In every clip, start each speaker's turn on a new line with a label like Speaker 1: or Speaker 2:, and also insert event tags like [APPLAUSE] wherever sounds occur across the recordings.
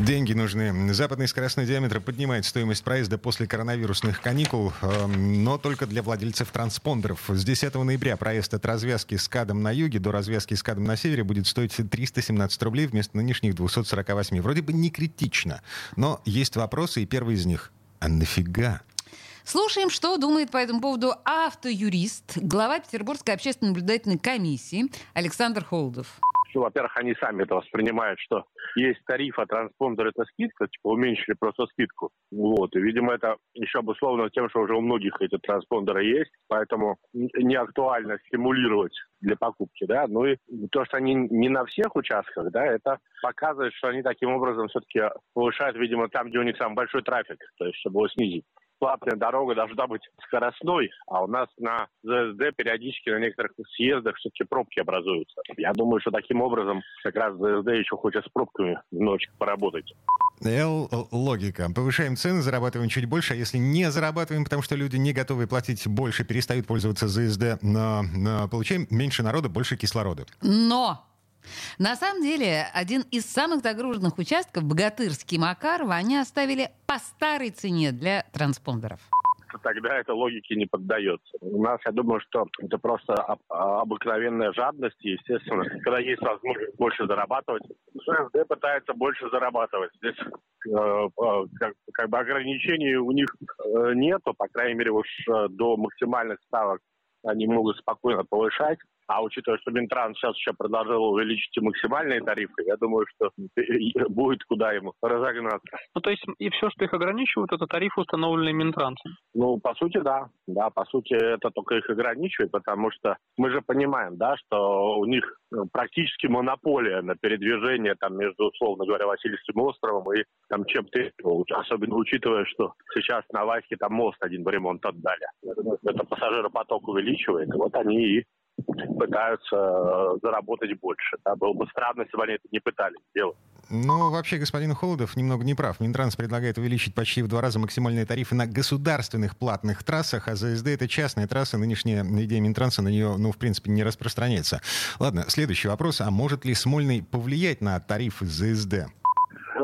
Speaker 1: Деньги нужны. Западный скоростной диаметр поднимает стоимость проезда после коронавирусных каникул, эм, но только для владельцев транспондеров. С 10 ноября проезд от развязки с КАДом на юге до развязки с КАДом на севере будет стоить 317 рублей вместо нынешних 248. Вроде бы не критично, но есть вопросы, и первый из них. А нафига?
Speaker 2: Слушаем, что думает по этому поводу автоюрист, глава Петербургской общественной наблюдательной комиссии Александр Холдов
Speaker 3: ну, во-первых, они сами это воспринимают, что есть тариф, а транспондер это скидка, типа уменьшили просто скидку. Вот. И, видимо, это еще обусловлено тем, что уже у многих эти транспондеры есть, поэтому не актуально стимулировать для покупки, да. Ну и то, что они не на всех участках, да, это показывает, что они таким образом все-таки повышают, видимо, там, где у них самый большой трафик, то есть чтобы его снизить платная дорога должна быть скоростной, а у нас на ЗСД периодически на некоторых съездах все-таки пробки образуются. Я думаю, что таким образом как раз ЗСД еще хочет с пробками немножечко поработать.
Speaker 1: Л логика. Повышаем цены, зарабатываем чуть больше, а если не зарабатываем, потому что люди не готовы платить больше, перестают пользоваться ЗСД, но, но получаем меньше народа, больше кислорода.
Speaker 2: Но на самом деле, один из самых загруженных участков, Богатырский Макаров, они оставили по старой цене для транспондеров
Speaker 3: тогда это логике не поддается. У нас, я думаю, что это просто об, обыкновенная жадность, естественно, когда есть возможность больше зарабатывать. ССД пытается больше зарабатывать. Здесь э, э, как, как бы ограничений у них э, нету, по крайней мере, уж э, до максимальных ставок они могут спокойно повышать. А учитывая, что Минтранс сейчас еще предложил увеличить максимальные тарифы, я думаю, что [LAUGHS] будет куда ему разогнаться.
Speaker 4: Ну, то есть и все, что их ограничивает, это тарифы, установленные Минтрансом?
Speaker 3: Ну, по сути, да. Да, по сути, это только их ограничивает, потому что мы же понимаем, да, что у них ну, практически монополия на передвижение там между, условно говоря, Васильевским островом и там чем-то, особенно учитывая, что сейчас на Ваське там мост один в ремонт отдали. Это пассажиропоток увеличивает, вот они и пытаются э, заработать больше. Да? Было бы странно, если бы они это не пытались сделать.
Speaker 1: Ну, вообще, господин Холодов немного не прав. Минтранс предлагает увеличить почти в два раза максимальные тарифы на государственных платных трассах, а ЗСД — это частная трасса. Нынешняя идея Минтранса на нее, ну, в принципе, не распространяется. Ладно, следующий вопрос. А может ли Смольный повлиять на тарифы ЗСД?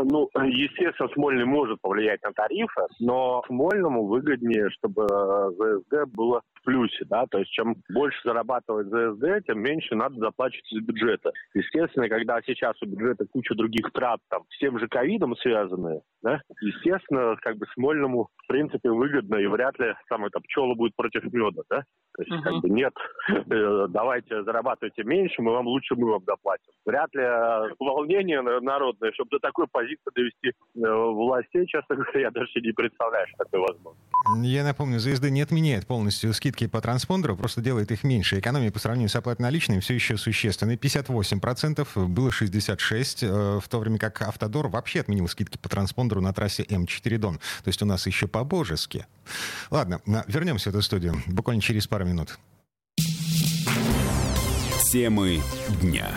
Speaker 3: Ну, естественно, Смольный может повлиять на тарифы, но Смольному выгоднее, чтобы ЗСД было в плюсе, да, то есть чем больше зарабатывает ЗСД, тем меньше надо заплачивать из бюджета. Естественно, когда сейчас у бюджета куча других трат, там, с тем же ковидом связанные, да, естественно, как бы Смольному, в принципе, выгодно, и вряд ли там эта пчела будет против меда, да, то есть, uh-huh. как бы, нет, э, давайте зарабатывайте меньше, мы вам лучше, мы вам доплатим. Вряд ли э, волнение народное, чтобы до такой позиции довести э, властей, честно говоря, я даже не представляю, что такое возможно.
Speaker 1: Я напомню, ЗСД не отменяет полностью скидки по транспондеру, просто делает их меньше. Экономия по сравнению с оплатой наличными все еще существенная. 58%, было 66%, в то время как Автодор вообще отменил скидки по транспондеру на трассе М4 Дон. То есть у нас еще по-божески. Ладно, вернемся в эту студию буквально через пару минут.
Speaker 5: Темы дня.